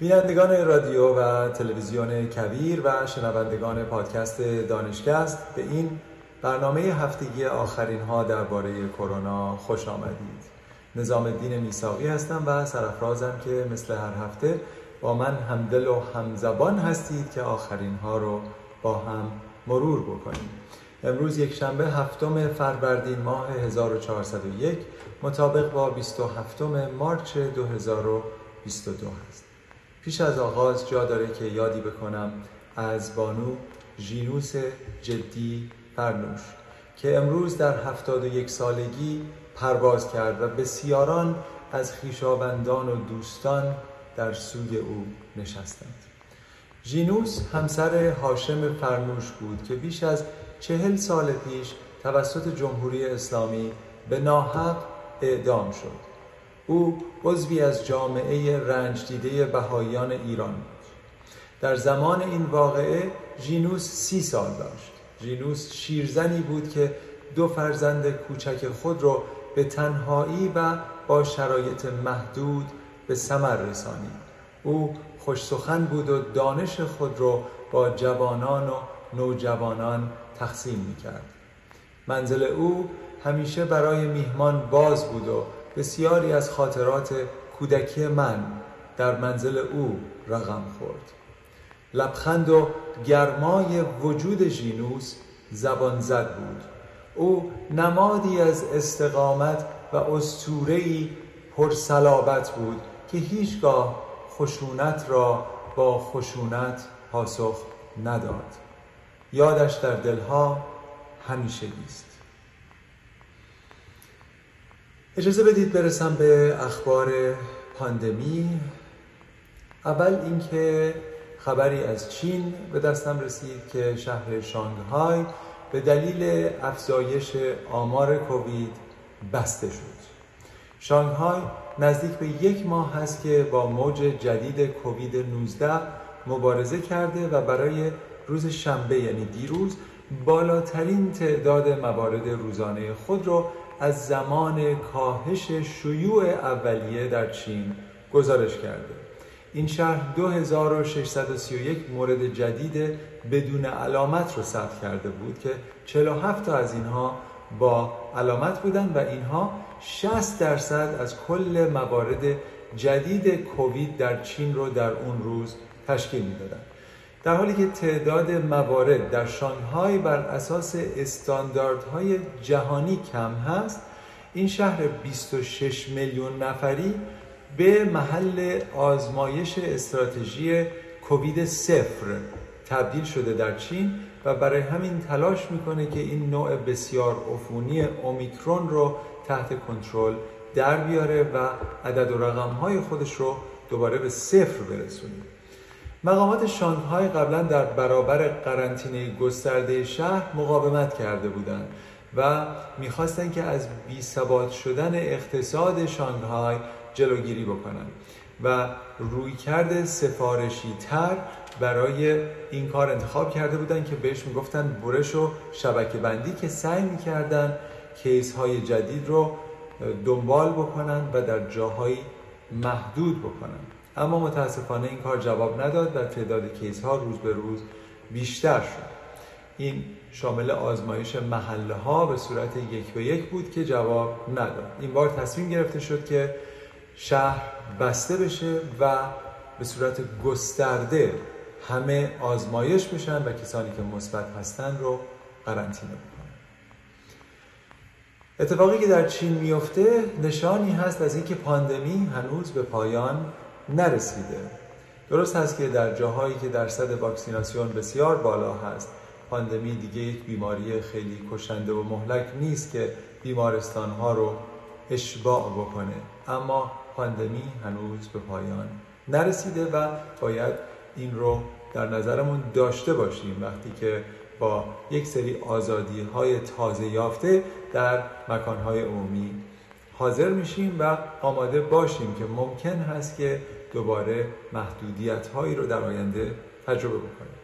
بینندگان رادیو و تلویزیون کبیر و شنوندگان پادکست دانشگست به این برنامه هفتگی آخرین ها درباره کرونا خوش آمدید. نظام الدین میساقی هستم و سرفرازم که مثل هر هفته با من همدل و همزبان هستید که آخرین ها رو با هم مرور بکنیم. امروز یک شنبه هفتم فروردین ماه 1401 مطابق با 27 مارچ 2022 هست. پیش از آغاز جا داره که یادی بکنم از بانو ژینوس جدی فرنوش که امروز در 71 سالگی پرواز کرد و بسیاران از خیشاوندان و دوستان در سوی او نشستند. ژینوس همسر هاشم فرنوش بود که بیش از چهل سال پیش توسط جمهوری اسلامی به ناحق اعدام شد. او عضوی از جامعه رنج دیده بهاییان ایران بود. در زمان این واقعه ژینوس سی سال داشت. ژینوس شیرزنی بود که دو فرزند کوچک خود را به تنهایی و با شرایط محدود به ثمر رسانید. او خوش بود و دانش خود را با جوانان و نوجوانان تقسیم می کرد. منزل او همیشه برای میهمان باز بود و بسیاری از خاطرات کودکی من در منزل او رقم خورد. لبخند و گرمای وجود ژینوس زبان زد بود. او نمادی از استقامت و استورهی پرسلابت بود که هیچگاه خشونت را با خشونت پاسخ نداد. یادش در دلها همیشه است اجازه بدید برسم به اخبار پاندمی. اول اینکه خبری از چین به دستم رسید که شهر شانگهای به دلیل افزایش آمار کووید بسته شد. شانگهای نزدیک به یک ماه هست که با موج جدید کووید 19 مبارزه کرده و برای روز شنبه یعنی دیروز بالاترین تعداد موارد روزانه خود را از زمان کاهش شیوع اولیه در چین گزارش کرده. این شهر 2631 مورد جدید بدون علامت رو ثبت کرده بود که 47 تا از اینها با علامت بودن و اینها 60 درصد از کل موارد جدید کووید در چین رو در اون روز تشکیل می‌دادند در حالی که تعداد موارد در شانگهای بر اساس استانداردهای جهانی کم هست این شهر 26 میلیون نفری به محل آزمایش استراتژی کووید صفر تبدیل شده در چین و برای همین تلاش می‌کنه که این نوع بسیار عفونی اومیکرون رو تحت کنترل در بیاره و عدد و رقم های خودش رو دوباره به صفر برسونه. مقامات شانگهای قبلا در برابر قرنطینه گسترده شهر مقاومت کرده بودند و می‌خواستند که از بی ثبات شدن اقتصاد شانگهای جلوگیری بکنند و رویکرد سفارشی تر برای این کار انتخاب کرده بودند که بهش می‌گفتن برش و شبکه بندی که سعی می‌کردن کیس های جدید رو دنبال بکنن و در جاهایی محدود بکنن اما متاسفانه این کار جواب نداد و تعداد کیس ها روز به روز بیشتر شد. این شامل آزمایش محله ها به صورت یک به یک بود که جواب نداد. این بار تصمیم گرفته شد که شهر بسته بشه و به صورت گسترده همه آزمایش بشن و کسانی که مثبت هستن رو قرنطینه بکنن. اتفاقی که در چین میفته نشانی هست از اینکه پاندمی هنوز به پایان نرسیده. درست هست که در جاهایی که درصد واکسیناسیون بسیار بالا هست پاندمی دیگه یک بیماری خیلی کشنده و مهلک نیست که بیمارستان ها رو اشباع بکنه. اما پاندمی هنوز به پایان نرسیده و باید این رو در نظرمون داشته باشیم. وقتی که با یک سری آزادی های تازه یافته در مکان های عمومی حاضر میشیم و آماده باشیم که ممکن هست که دوباره محدودیت هایی رو در آینده تجربه بکنیم.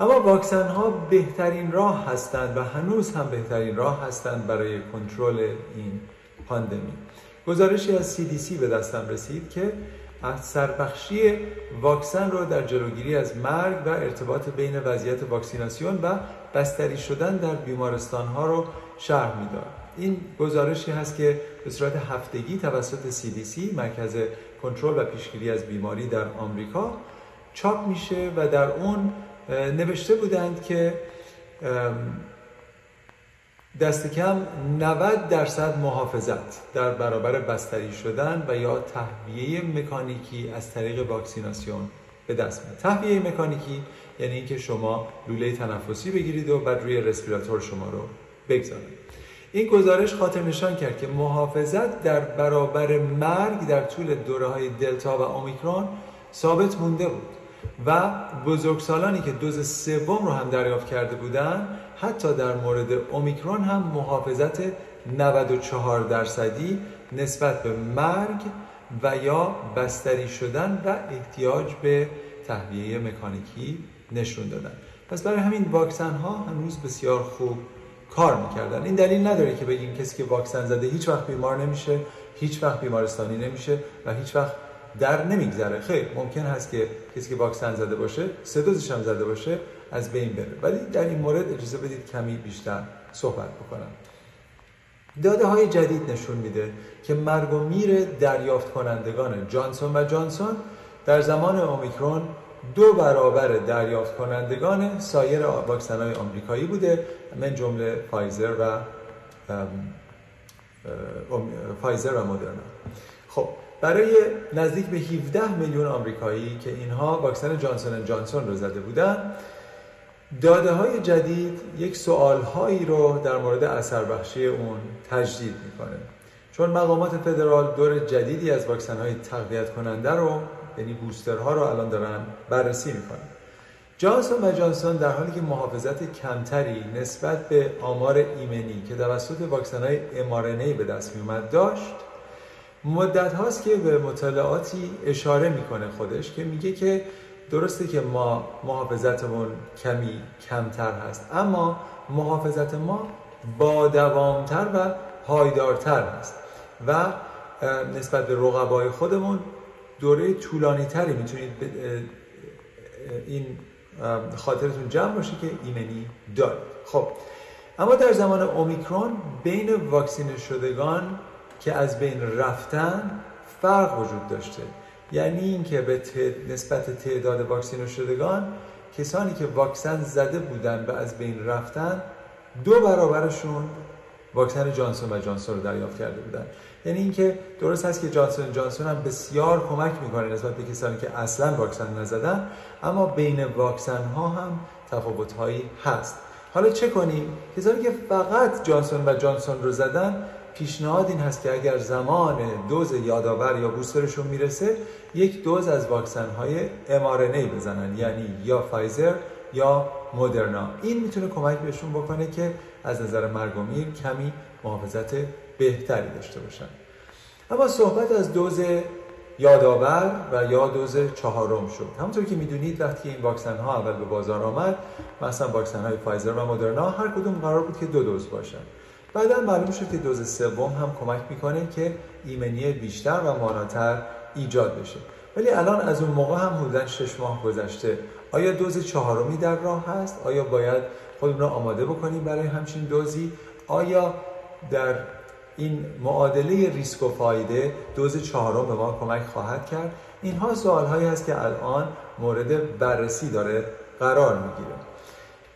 اما واکسن ها بهترین راه هستند و هنوز هم بهترین راه هستند برای کنترل این پاندمی. گزارشی از CDC به دستم رسید که اثر بخشی واکسن رو در جلوگیری از مرگ و ارتباط بین وضعیت واکسیناسیون و بستری شدن در بیمارستان ها رو شرح می‌داد. این گزارشی هست که به صورت هفتگی توسط CDC مرکز کنترل و پیشگیری از بیماری در آمریکا چاپ میشه و در اون نوشته بودند که دست کم 90 درصد محافظت در برابر بستری شدن و یا تهویه مکانیکی از طریق واکسیناسیون به دست میاد. تهویه مکانیکی یعنی اینکه شما لوله تنفسی بگیرید و بعد روی رسپیراتور شما رو بگذارید. این گزارش خاطر نشان کرد که محافظت در برابر مرگ در طول دوره های دلتا و اومیکرون ثابت مونده بود و بزرگسالانی که دوز سوم رو هم دریافت کرده بودند حتی در مورد اومیکرون هم محافظت 94 درصدی نسبت به مرگ و یا بستری شدن و احتیاج به تهویه مکانیکی نشون دادن. پس برای همین واکسن ها هنوز بسیار خوب کار می‌کردن. این دلیل نداره که بگیم کسی که واکسن زده هیچ وقت بیمار نمیشه هیچ وقت بیمارستانی نمیشه و هیچ وقت در نمیگذره. خیر ممکن هست که کسی که واکسن زده باشه سه دوزش هم زده باشه از بین بره. ولی در این مورد اجازه بدید کمی بیشتر صحبت بکنم. داده های جدید نشون میده که مرگ و میر دریافت کنندگان جانسون و جانسون در زمان اومیکرون دو برابر دریافت کنندگان سایر واکسن های آمریکایی بوده من جمله فایزر و فایزر و مدرنا. خب برای نزدیک به 17 میلیون آمریکایی که اینها واکسن جانسون جانسون رو زده بودن داده های جدید یک سوال هایی رو در مورد اثر بخشی اون تجدید می‌کنه. چون مقامات فدرال دور جدیدی از واکسن های تقویت کننده رو یعنی بوسترها رو الان دارن بررسی می‌کنن. جانسون و جانسون در حالی که محافظت کمتری نسبت به آمار ایمنی که توسط واکسن های mRNA به دست می اومد داشت مدت هاست که به مطالعاتی اشاره می‌کنه خودش که میگه که درسته که ما محافظتمون کمی کمتر هست اما محافظت ما با دوامتر و پایدارتر هست و نسبت به رقبای خودمون دوره طولانی تری می‌تونید این خاطرتون جمع باشه که ایمنی دارید. خب اما در زمان اومیکرون بین واکسینه شدگان که از بین رفتن فرق وجود داشته. یعنی اینکه به نسبت تعداد واکسینه شدگان کسانی که واکسن زده بودن و از بین رفتن دو برابرشون واکسن جانسون و جانسون رو دریافت کرده بودن. یعنی اینکه درست هست که جانسون جانسون هم بسیار کمک می‌کنه نسبت به کسانی که اصلا واکسن نزدن اما بین واکسن ها هم تفاوت هایی هست. حالا چه کنیم؟ کسانی که فقط جانسون و جانسون رو زدن پیشنهاد این هست که اگر زمان دوز یادآور یا بوسترشون می‌رسه یک دوز از واکسن های mRNA بزنن یعنی یا فایزر یا مدرنا. این می‌تونه کمک بهشون بکنه که از نظر مرگ کمی محافظت بهتری داشته باشن. اما صحبت از دوز یادآور و یا دوز چهارم شد. همونطور که می‌دونید وقتی این واکسن ها اول به بازار آمد مثلا واکسن های فایزر و مدرنا هر کدوم قرار بود که دو دوز باشن. بعدا معلوم شد که دوز سوم هم کمک می‌کنه که ایمنی بیشتر و ماناتر ایجاد بشه. ولی الان از اون موقع هم حدودا شش ماه گذشته. آیا دوز چهارمی در راه هست؟ آیا باید خودمون رو آماده بکنیم برای همچین دوزی؟ آیا در این معادله ریسک و فایده دوز چهارم به ما کمک خواهد کرد. اینها سوال هایی هست که الان مورد بررسی داره قرار می‌گیره.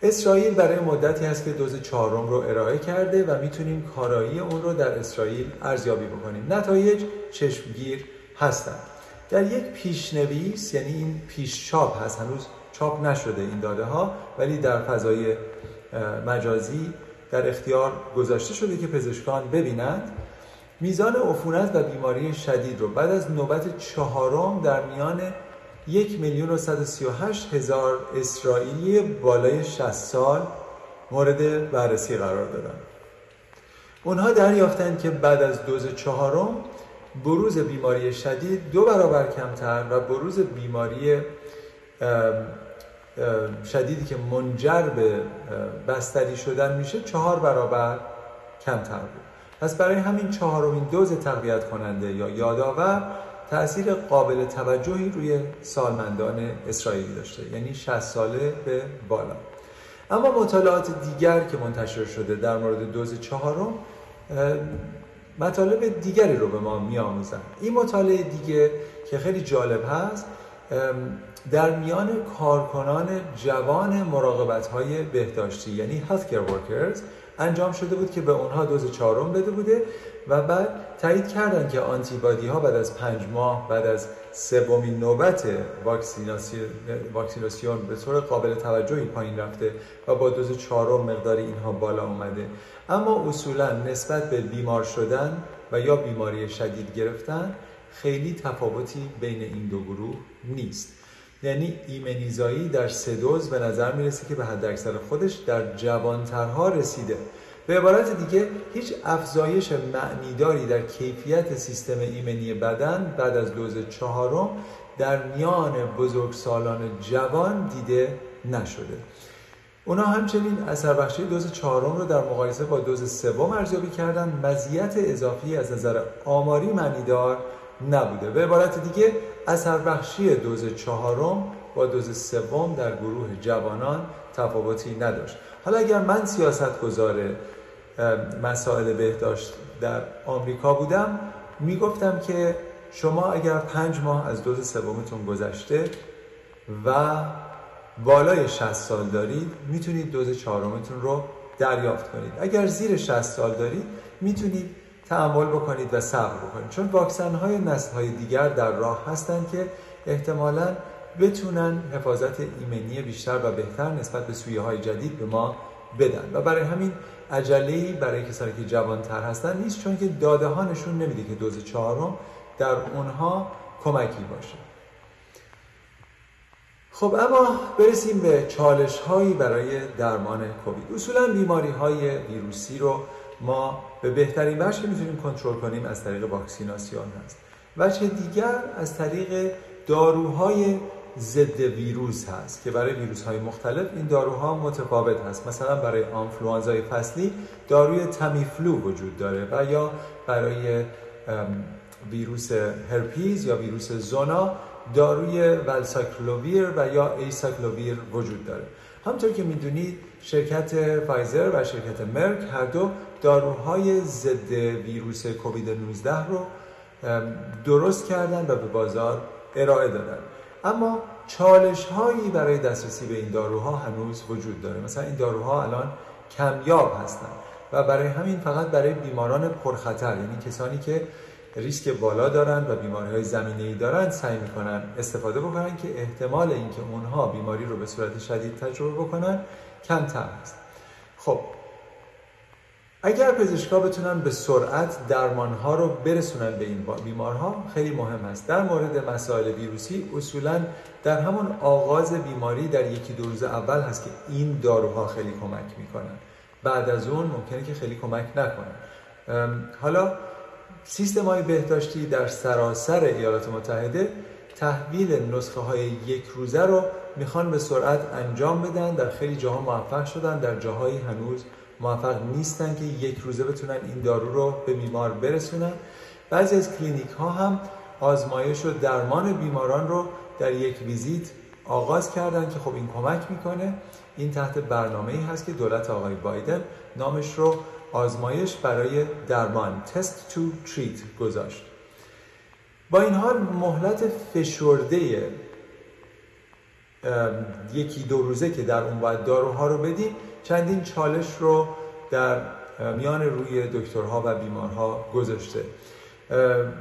اسرائیل برای مدتی هست که دوز چهارم رو ارائه کرده و می‌تونیم کارایی اون رو در اسرائیل ارزیابی بکنیم. نتایج چشمگیر هستند. در یک پیشنویس یعنی این پیش چاپ هست هنوز چاپ نشده این داده ها ولی در فضای مجازی در اختیار گذاشته شده که پزشکان ببینند میزان عفونت و بیماری شدید رو بعد از نوبت چهارم در میان یک میلیون و هزار اسرائیلی بالای 60 سال مورد بررسی قرار دادن اونها دریافتند که بعد از دوز چهارم بروز بیماری شدید دو برابر کمتر و بروز بیماری شدیدی که منجر به بستری شدن میشه چهار برابر کمتر بود. پس برای همین چهارمین دوز تقویت کننده یا یادآور تاثیر قابل توجهی روی سالمندان اسرائیلی داشته. یعنی 60 ساله به بالا. اما مطالعات دیگر که منتشر شده در مورد دوز چهارم مطالب دیگری رو به ما میآموزن این مطالعه دیگه که خیلی جالب هست در میان کارکنان جوان مراقبت های بهداشتی یعنی healthcare workers انجام شده بود که به اونها دوز چهارم بده بوده و بعد تایید کردن که آنتیبادی ها بعد از پنج ماه بعد از سومین نوبت واکسیناسیون به طور قابل توجهی پایین رفته و با دوز چهارم مقدار اینها بالا اومده. اما اصولا نسبت به بیمار شدن و یا بیماری شدید گرفتن خیلی تفاوتی بین این دو گروه نیست. یعنی ایمنیزایی در سه دوز به نظر می‌رسه که به حد اکثر خودش در جوانترها رسیده. به عبارت دیگه هیچ افزایش معنیداری در کیفیت سیستم ایمنی بدن بعد از دوز چهارم در میان بزرگسالان جوان دیده نشده. اونا همچنین اثر بخشی دوز چهارم رو در مقایسه با دوز سوم ارزیابی کردن. مزیت اضافی از نظر آماری معنیدار نبوده. به عبارت دیگه اثر بخشی دوز چهارم با دوز سوم در گروه جوانان تفاوتی نداشت. حالا اگر من سیاست گذار مسائل بهداشت در آمریکا بودم می‌گفتم که شما اگر پنج ماه از دوز سومتون گذشته و بالای 60 سال دارید می‌تونید دوز چهارمتون رو دریافت کنید. اگر زیر 60 سال دارید می‌تونید تعمل بکنید و صبر بکنید. چون واکسن های نسل های دیگر در راه هستند که احتمالا بتونن حفاظت ایمنی بیشتر و بهتر نسبت به سویه های جدید به ما بدن. و برای همین عجله برای کسانی که جوانتر هستن نیست چون که داده ها نشون نمیده که دوز چهارم در اونها کمکی باشه. خب اما برسیم به چالش هایی برای درمان کووید. اصولا بیماری های ویروسی رو ما به بهترین وجه که می‌تونیم کنترل کنیم از طریق واکسیناسیون هست. وجه دیگر از طریق داروهای ضد ویروس هست که برای ویروس های مختلف این داروها متفاوت هست. مثلا برای آنفلوانزای فصلی داروی Tamiflu وجود داره و یا برای ویروس هرپیز یا ویروس زونا داروی والاسیکلوویر و یا آسیکلوویر وجود داره. همونطور که می‌دونید شرکت فایزر و شرکت مرک هر دو داروهای ضد ویروس کووید 19 رو درست کردن و به بازار ارائه دادن. اما چالش هایی برای دسترسی به این داروها هنوز وجود داره. مثلا این داروها الان کمیاب هستند و برای همین فقط برای بیماران پرخطر یعنی کسانی که ریسک بالا دارن و بیماری های زمینه ای دارن سعی می‌کنن استفاده بکنن که احتمال اینکه اونها بیماری رو به صورت شدید تجربه بکنن کمتر است خب اگر پزشکا بتونن به سرعت درمانها رو برسونن به این بیمارها خیلی مهم است. در مورد مسائل ویروسی اصولا در همون آغاز بیماری در یکی دو روز اول هست که این داروها خیلی کمک می‌کنن. بعد از اون ممکنه که خیلی کمک نکنن. حالا سیستم های بهداشتی در سراسر ایالات متحده تحویل نسخه های یک روزه رو می‌خوان به سرعت انجام بدن در خیلی جاها موفق شدن در جاهایی هنوز موفق نیستن که یک روزه بتونن این دارو رو به بیمار برسونن. بعضی از کلینیک ها هم آزمایش و درمان بیماران رو در یک ویزیت آغاز کردن که خب این کمک می‌کنه. این تحت برنامه ای هست که دولت آقای بایدن نامش رو آزمایش برای درمان test to treat گذاشت. با این حال مهلت فشرده یکی دو روزه که در اون باید داروها رو بدیم چندین چالش رو در میان روی دکترها و بیمارها گذاشته.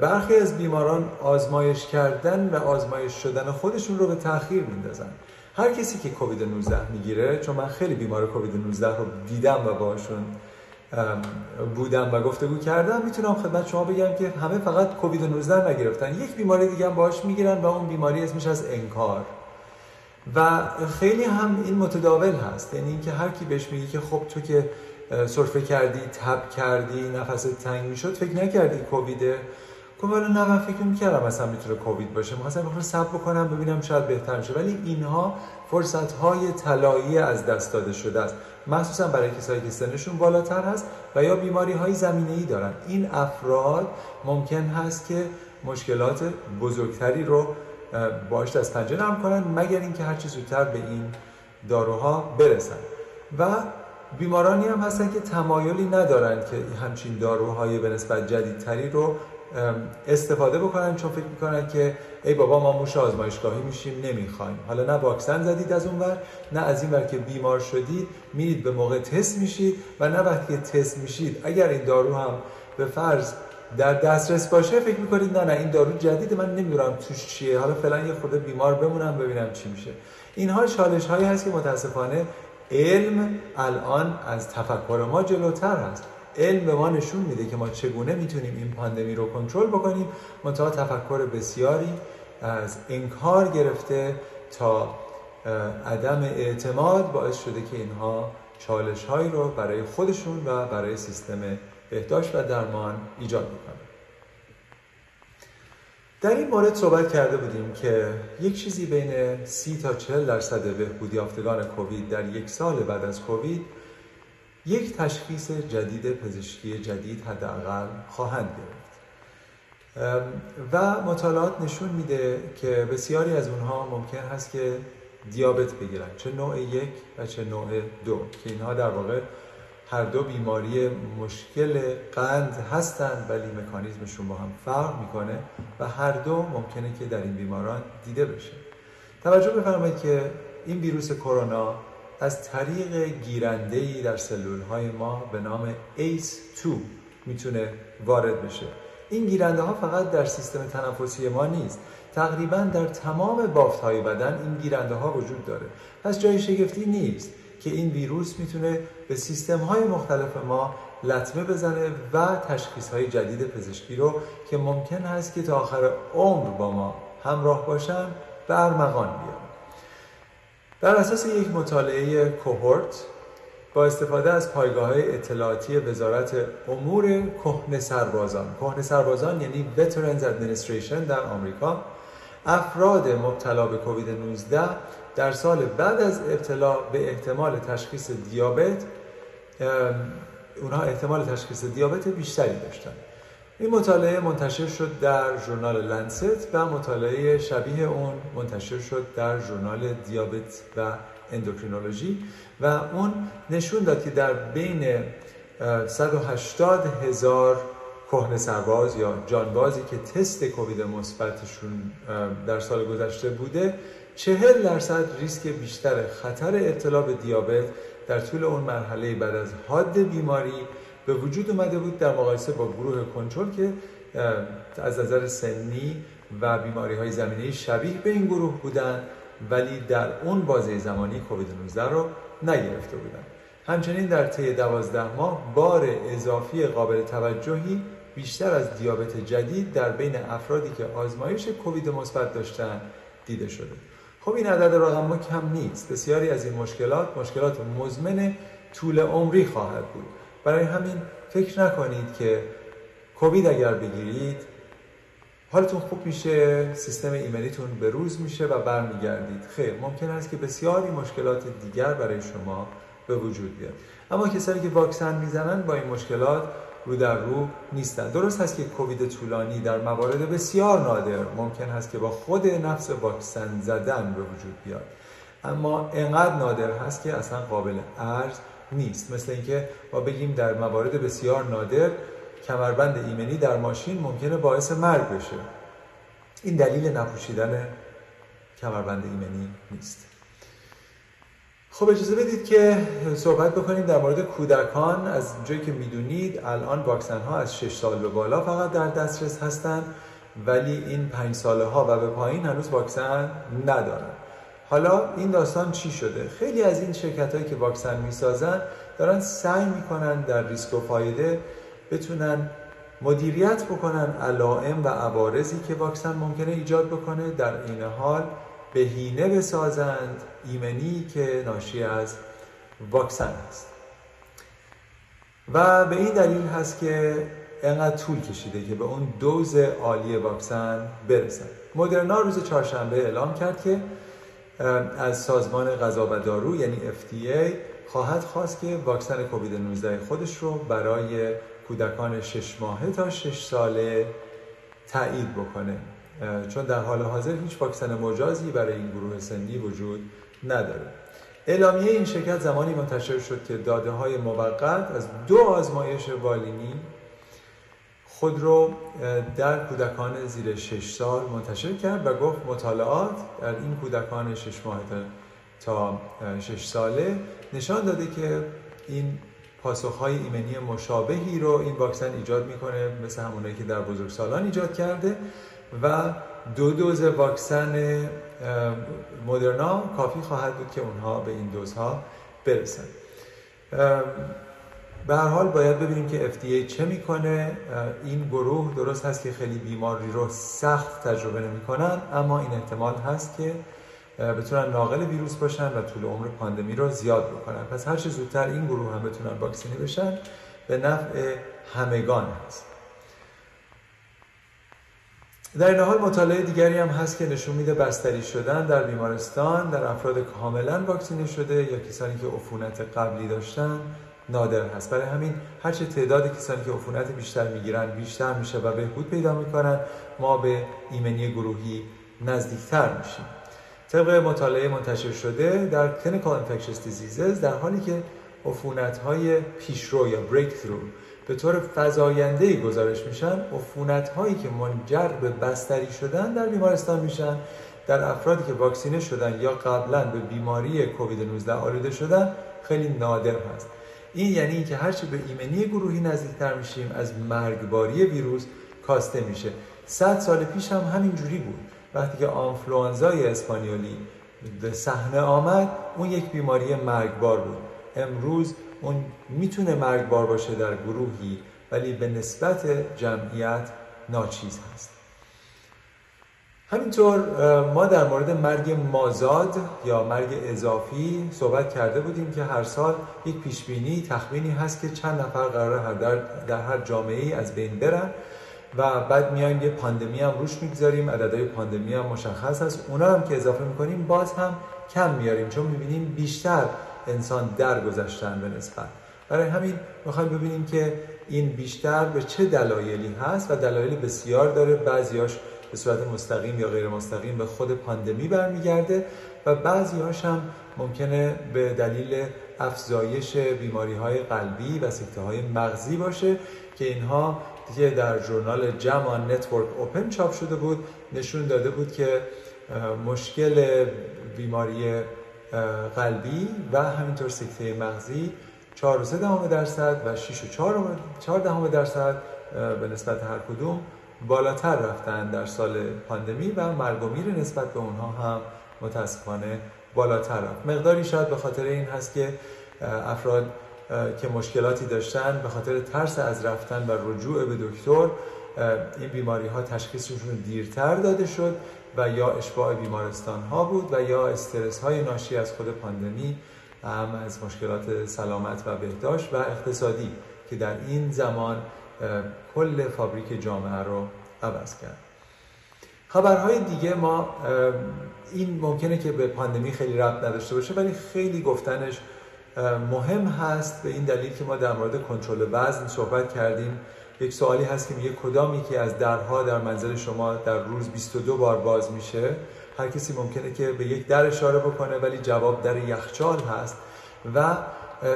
برخی از بیماران آزمایش کردن و آزمایش شدن خودشون رو به تاخیر میندازن. هر کسی که کووید 19 می‌گیره چون من خیلی بیمار کووید 19 رو دیدم و باشون بودم و گفتگو کردم می‌تونم خدمت شما بگم که همه فقط کووید 19 نگرفتن. یک بیماری دیگه هم باهاش می‌گیرن و اون بیماری اسمش از انکار. و خیلی هم این متداول هست. یعنی اینکه هر کی بهش میگه که خب تو که سرفه کردی تب کردی نفس تنگ می‌شد فکر نکردی کوویده. گفت ولی نه من فکر می‌کردم مثلا می‌تونه کووید باشه. می‌خواستم بخور سب بکنم ببینم شاید بهتر میشه. ولی اینها فرصت های طلایی از دست داده شده است. مخصوصا برای کسایی که سنشون بالاتر هست و یا بیماری های زمینه ای دارن. این افراد ممکن هست که مشکلات بزرگتری رو باش دست پنجه نرم کنن مگر اینکه هرچی زودتر به این داروها برسن. و بیمارانی هم هستن که تمایلی ندارن که همچین داروهای به نسبت جدیدتری رو استفاده بکنن چون فکر می‌کنن که ای بابا ما موش آزمایشگاهی میشیم نمی‌خوایم. حالا نه واکسن زدید از اونور نه از این ور که بیمار شدید میرید به موقع تست میشید و نه وقتی تست میشید اگر این دارو هم به فرض در دسترس باشه فکر می‌کنید نه نه این دارو جدید من نمی‌دونم توش چیه. حالا فعلا یه خورده بیمار بمونم ببینم چی میشه. اینها چالش هایی هست که متاسفانه علم الان از تفکر ما جلوتر هست. علم به ما نشون میده که ما چگونه می‌تونیم این پاندمی رو کنترل بکنیم. منتها تفکر بسیاری از انکار گرفته تا عدم اعتماد باعث شده که اینها چالش هایی رو برای خودشون و برای سیستم بهداشت و درمان ایجاد بکنن در این مورد صحبت کرده بودیم که یک چیزی بین 30 تا 40 درصد بهبودی یافتگان کووید در یک سال بعد از کووید یک تشخیص جدید پزشکی جدید حداقل خواهند گرفت. و مطالعات نشون میده که بسیاری از اونها ممکن هست که دیابت بگیرن. چه نوع یک و چه نوع دو که اینها در واقع هر دو بیماری مشکل قند هستند ولی مکانیزمشون با هم فرق می‌کنه و هر دو ممکنه که در این بیماران دیده بشه. توجه بفرمایید که این ویروس کرونا از طریق گیرنده‌ای در سلول های ما به نام ACE2 می‌تونه وارد بشه. این گیرنده ها فقط در سیستم تنفسی ما نیست. تقریبا در تمام بافت های بدن این گیرنده ها وجود داره. پس جای شگفتی نیست. که این ویروس می‌تونه به سیستم های مختلف ما لطمه بزنه و تشخیص های جدید پزشکی رو که ممکن هست که تا آخر عمر با ما همراه باشن به ارمغان بیارن بر اساس یک مطالعه کوهورت با استفاده از پایگاه های اطلاعاتی وزارت امور کهنه سربازان کهنه سربازان یعنی Veterans Administration در آمریکا افراد مبتلا به کووید 19 در سال بعد از ابتلا به احتمال تشخیص دیابت اونها احتمال تشخیص دیابت بیشتری داشتن. این مطالعه منتشر شد در ژورنال لنست و مطالعه شبیه اون منتشر شد در ژورنال دیابت و اندوکرینولوژی و اون نشون داد که در بین 180 هزار کهنه سرباز یا جانبازی که تست کووید مثبتشون در سال گذشته بوده چهل درصد ریسک بیشتر خطر ابتلا به دیابت در طول اون مرحله بعد از حاد بیماری به وجود اومده بود در مقایسه با گروه کنترل که از نظر سنی و بیماری های زمینه شبیه به این گروه بودن ولی در اون بازه زمانی کووید 19 رو نگرفته بودن. همچنین در طی دوازده ماه بار اضافی قابل توجهی بیشتر از دیابت جدید در بین افرادی که آزمایش کووید مثبت داشتن دیده شده. خب این عدد ما کم نیست. بسیاری از این مشکلات مشکلات مزمن طول عمری خواهد بود. برای همین فکر نکنید که کووید اگر بگیرید حالتون خوب میشه سیستم ایمنیتون به روز میشه و برمیگردید. خیر ممکن است که بسیاری مشکلات دیگر برای شما به وجود بیاد. اما کسانی که واکسن می‌زنن با این مشکلات رو در رو نیستن. درست هست که کووید طولانی در موارد بسیار نادر ممکن هست که با خود نفس واکسن زدن به وجود بیاد. اما انقدر نادر هست که اصلا قابل ارز نیست. مثل اینکه ما بگیم در موارد بسیار نادر کمربند ایمنی در ماشین ممکنه باعث مرگ بشه. این دلیل نپوشیدن کمربند ایمنی نیست. خب اجازه بدید که صحبت بکنیم در مورد کودکان. از جایی که می‌دونید الان واکسن ها از 6 سال به بالا فقط در دسترس هستند ولی این 5 ساله ها و به پایین هنوز واکسن ندارن. حالا این داستان چی شده؟ خیلی از این شرکت هایی که واکسن می‌سازن دارن سعی می‌کنن در ریسک و فایده بتونن مدیریت بکنن علائم و عوارضی که واکسن ممکنه ایجاد بکنه. در این حال بهینه بسازند ایمنی که ناشی از واکسن است. و به این دلیل هست که انقدر طول کشیده که به اون دوز عالی واکسن برسن. مدرنا روز چهارشنبه اعلام کرد که از سازمان غذا و دارو یعنی FDA خواهد خواست که واکسن کووید 19 خودش رو برای کودکان 6 ماهه تا 6 ساله تایید بکنه. چون در حال حاضر هیچ واکسن مجازی برای این گروه سنی وجود نداره. اعلامیه این شرکت زمانی منتشر شد که داده های موقت از دو آزمایش والینی خود رو در کودکان زیر 6 سال منتشر کرد و گفت مطالعات در این کودکان 6 ماه تا 6 ساله نشان داده که این پاسخهای ایمنی مشابهی رو این واکسن ایجاد می‌کنه مثل همونایی که در بزرگسالان ایجاد کرده. و دو دوز واکسن مدرنا کافی خواهد بود که اونها به این دوزها برسن. به هر حال باید ببینیم که FDA چه می‌کنه. این گروه درست هست که خیلی بیماری رو سخت تجربه نمی‌کنن اما این احتمال هست که بتونن ناقل ویروس باشن و طول عمر پاندمی رو زیاد بکنن. پس هر چه زودتر این گروه هم بتونن واکسینی بشن به نفع همگان هست. در این حال مطالعه دیگری هم هست که نشون میده بستری شدن در بیمارستان در افراد کاملا واکسینه شده یا کسانی که عفونت قبلی داشتن نادر هست. برای همین هرچه تعداد کسانی که عفونت بیشتر می‌گیرن بیشتر میشه و بهبود پیدا می‌کنن ما به ایمنی گروهی نزدیکتر میشیم. طبق مطالعه منتشر شده در Clinical Infectious Diseases در حالی که عفونت های پیشرو یا breakthrough به طور فضاینده گزارش میشن عفونت هایی که منجر به بستری شدن در بیمارستان میشن در افرادی که واکسینه شدن یا قبلا به بیماری کووید 19 آلوده شدن خیلی نادر هست. این یعنی اینکه هرچی به ایمنی گروهی نزدیکتر میشیم از مرگباری ویروس کاسته میشه. صد سال پیش هم همین جوری بود. وقتی که آنفلوانزای اسپانیولی به صحنه آمد اون یک بیماری مرگبار بود. امروز اون می‌تونه مرگبار باشه در گروهی ولی به نسبت جمعیت ناچیز هست. همینطور ما در مورد مرگ مازاد یا مرگ اضافی صحبت کرده بودیم که هر سال یک پیشبینی تخمینی هست که چند نفر قرار در, در هر جامعه ای از بین برن و بعد میایم یه پاندمی هم روش می‌گذاریم عددهای پاندمی هم مشخص هست. اونا هم که اضافه می‌کنیم باز هم کم میاریم چون می‌بینیم بیشتر انسان درگذشتن به نسبت. برای همین می‌خوایم ببینیم که این بیشتر به چه دلایلی هست و دلایل بسیار داره. بعضیاش به صورت مستقیم یا غیر مستقیم به خود پاندمی برمیگرده و بعضی هم ممکنه به دلیل افزایش بیماری های قلبی و سکته های مغزی باشه که اینها دیگه در ژورنال JAMA Network Open چاپ شده بود. نشون داده بود که مشکل بیماری قلبی و همینطور سکته مغزی 4.3 درصد و 6 و درصد به نسبت هر کدوم بالاتر رفتن در سال پاندمی و مرگ و میر نسبت به اونها هم متاسفانه بالاتر رفت. مقداری شاید به خاطر این هست که افراد که مشکلاتی داشتن به خاطر ترس از رفتن و رجوع به دکتر این بیماری ها تشخیصشون دیرتر داده شد و یا اشباع بیمارستان ها بود و یا استرس های ناشی از خود پاندمی هم از مشکلات سلامت و بهداشت و اقتصادی که در این زمان کل فابریک جامعه رو عوض کرد. خبرهای دیگه ما این ممکنه که به پاندمی خیلی ربط نداشته باشه ولی خیلی گفتنش مهم هست به این دلیل که ما در مورد کنترل وزن صحبت کردیم. یک سوالی هست که میگه کدام یکی از درها در منزل شما در روز 22 بار باز میشه؟ هر کسی ممکنه که به یک در اشاره بکنه ولی جواب در یخچال هست. و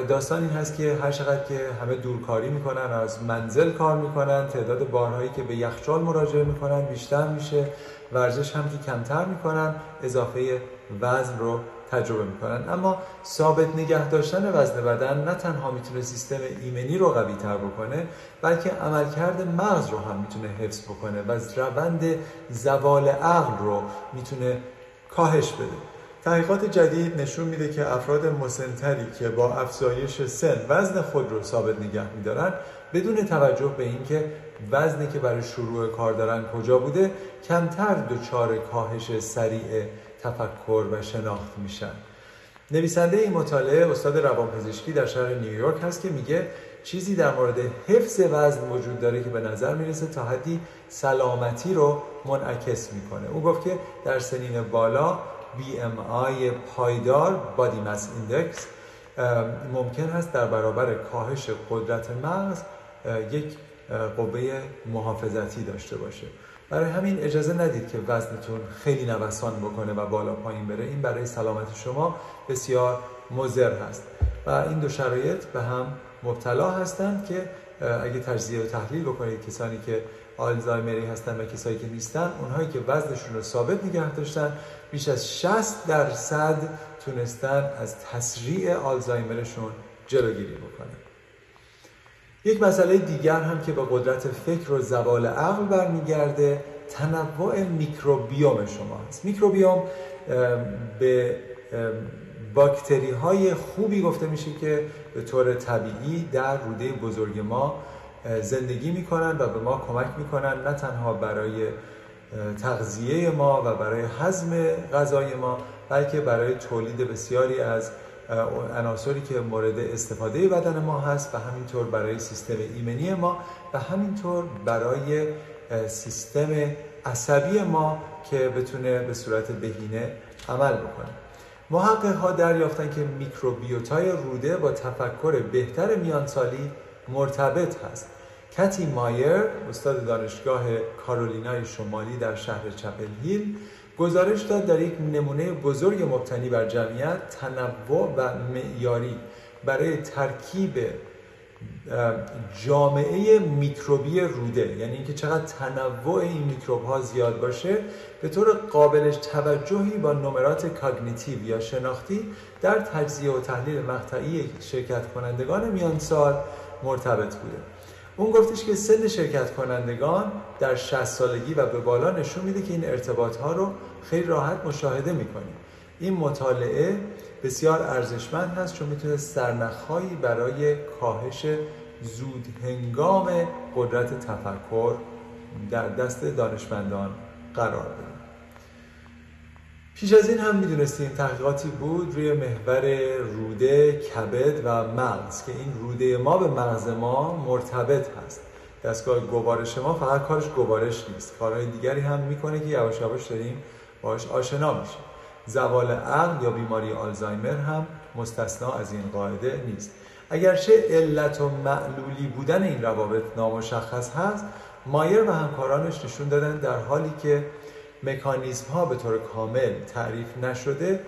داستان این هست که هر چقدر که همه دورکاری می‌کنن از منزل کار می‌کنن تعداد بارهایی که به یخچال مراجعه می‌کنن بیشتر میشه. ورزش هم که کمتر می‌کنن اضافه وزن رو تجربه می‌کنن. اما ثابت نگه داشتن وزن بدن نه تنها می‌تونه سیستم ایمنی رو قوی تر بکنه بلکه عملکرد مغز رو هم می‌تونه حفظ بکنه و روند زوال عقل رو می‌تونه کاهش بده. تحقیقات جدید نشون میده که افراد مسنتری که با افزایش سن وزن خود رو ثابت نگه میدارن بدون توجه به اینکه وزنی که برای شروع کار دارن کجا بوده کمتر دچار کاهش سریع تفکر و شناخت میشن. نویسنده این مطالعه استاد روانپزشکی در شهر نیویورک هست که میگه چیزی در مورد حفظ وزن وجود داره که به نظر می‌رسه تا حدی سلامتی رو منعکس می‌کنه. او گفت که در سنین بالا BMI پایدار بادی مس ایندکس ممکن است در برابر کاهش قدرت مغز یک قوه محافظتی داشته باشه. برای همین اجازه ندید که وزنتون خیلی نوسان بکنه و بالا پایین بره. این برای سلامت شما بسیار مضر هست. و این دو شرایط به هم مبتلا هستند که اگه تجزیه و تحلیل بکنید کسانی که آلزایمری هستن و کسایی که نیستن اونهایی که وزنشون رو ثابت نگه داشتن بیش از 60 درصد تونستن از تسریع آلزایمرشون جلوگیری بکنن. یک مسئله دیگر هم که با قدرت فکر و زوال عقل برمیگرده تنوع میکروبیوم شما هست میکروبیوم به باکتری های خوبی گفته میشه که به طور طبیعی در روده بزرگ ما زندگی می‌کنن و به ما کمک می‌کنن نه تنها برای تغذیه ما و برای هضم غذای ما بلکه برای تولید بسیاری از عناصری که مورد استفاده بدن ما هست و همینطور برای سیستم ایمنی ما و همینطور برای سیستم عصبی ما که بتونه به صورت بهینه عمل بکنه. محقق ها دریافتن که میکروبیوتای روده با تفکر بهتر میانسالی مرتبط هست. کتی مایر استاد دانشگاه کارولینای شمالی در شهر چپل هیل گزارش داد در یک نمونه بزرگ مبتنی بر جمعیت تنوع و معیاری برای ترکیب جامعه میکروبی روده. یعنی اینکه چقدر تنوع این میکروب ها زیاد باشه به طور قابلش توجهی با نمرات کاگنیتیو یا شناختی در تجزیه و تحلیل مقطعی شرکت کنندگان میان سال مرتبط بوده. اون گفتش که سن شرکت کنندگان در 60 سالگی و به بالا نشون میده که این ارتباط ها رو خیلی راحت مشاهده می‌کنیم. این مطالعه بسیار ارزشمند هست چون می‌تونه سرنخهایی برای کاهش زود هنگام قدرت تفکر در دست دانشمندان قرار بده. پیش از این هم می‌دونستیم تحقیقاتی بود روی محور روده، کبد و مغز که این روده ما به مغز ما مرتبط هست. دستگاه گوارش ما فقط کارش گوارش نیست. کارهای دیگری هم می‌کنه که یواش یواش داریم باش آشنا میشیم. زوال عقل یا بیماری آلزایمر هم مستثنا از این قاعده نیست. اگرچه علت و معلولی بودن این روابط نامشخص هست مایر و همکارانش نشون دادن در حالی که مکانیزم ها به طور کامل تعریف نشده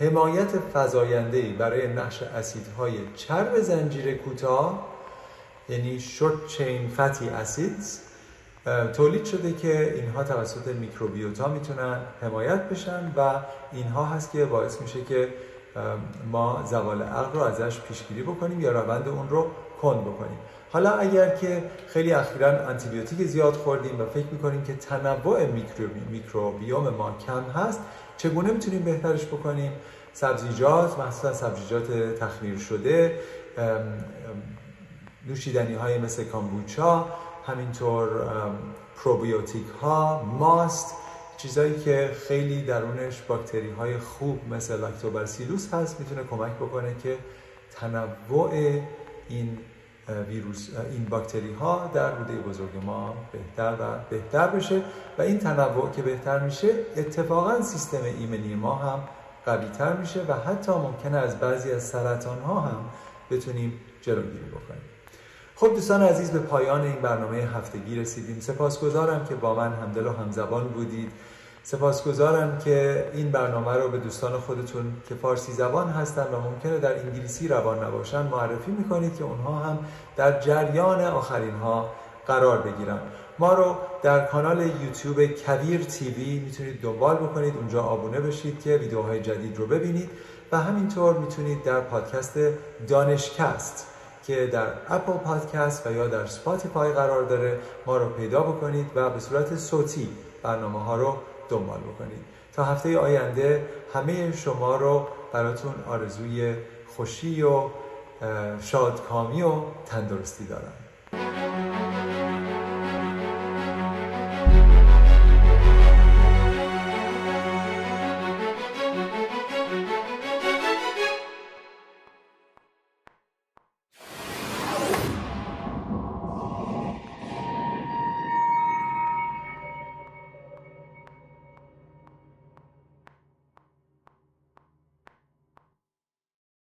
حمایت فزاینده برای نقش اسیدهای چرب زنجیره کوتاه یعنی شورت چین فتی اسیدز تولید شده که اینها توسط میکروبیوتا می‌تونن حمایت بشن و اینها هست که باعث میشه که ما زوال عقل رو ازش پیشگیری بکنیم یا روند اون رو کند بکنیم. حالا اگر که خیلی اخیرا آنتیبیوتیک زیاد خوردیم و فکر می‌کنیم که تنوع میکروبیوم ما کم هست چگونه می‌تونیم بهترش بکنیم؟ سبزیجات مثلا سبزیجات تخمیر شده نوشیدنی های مثل کامبوچا همینطور پروبیوتیک ها ماست چیزایی که خیلی درونش باکتری های خوب مثل لاکتوبرسیلوس هست می‌تونه کمک بکنه که تنوع این ویروس این باکتری ها در روده بزرگ ما بهتر و بهتر بشه و این تنوع که بهتر میشه اتفاقا سیستم ایمنی ما هم قوی تر میشه و حتی ممکنه از بعضی از سرطان ها هم بتونیم جلوگیری بکنیم. خب دوستان عزیز به پایان این برنامه هفتگی رسیدیم. سپاسگزارم که با من همدل و همزبان بودید. سپاسگزارم که این برنامه رو به دوستان خودتون که فارسی زبان هستن و ممکنه در انگلیسی روان نباشن معرفی می‌کنید که اونها هم در جریان آخرین ها قرار بگیرن. ما رو در کانال یوتیوب کویر تیوی می‌تونید دنبال بکنید اونجا آبونه بشید که ویدیوهای جدید رو ببینید و همینطور می‌تونید در پادکست دانشکست که در اپل پادکست و یا در سپاتیفای قرار داره ما رو پیدا بکنید و به صورت صوتی برنامه ها رو دنبال بکنید تا هفته آینده همه شما رو براتون آرزوی خوشی و شادکامی و تندرستی دارم.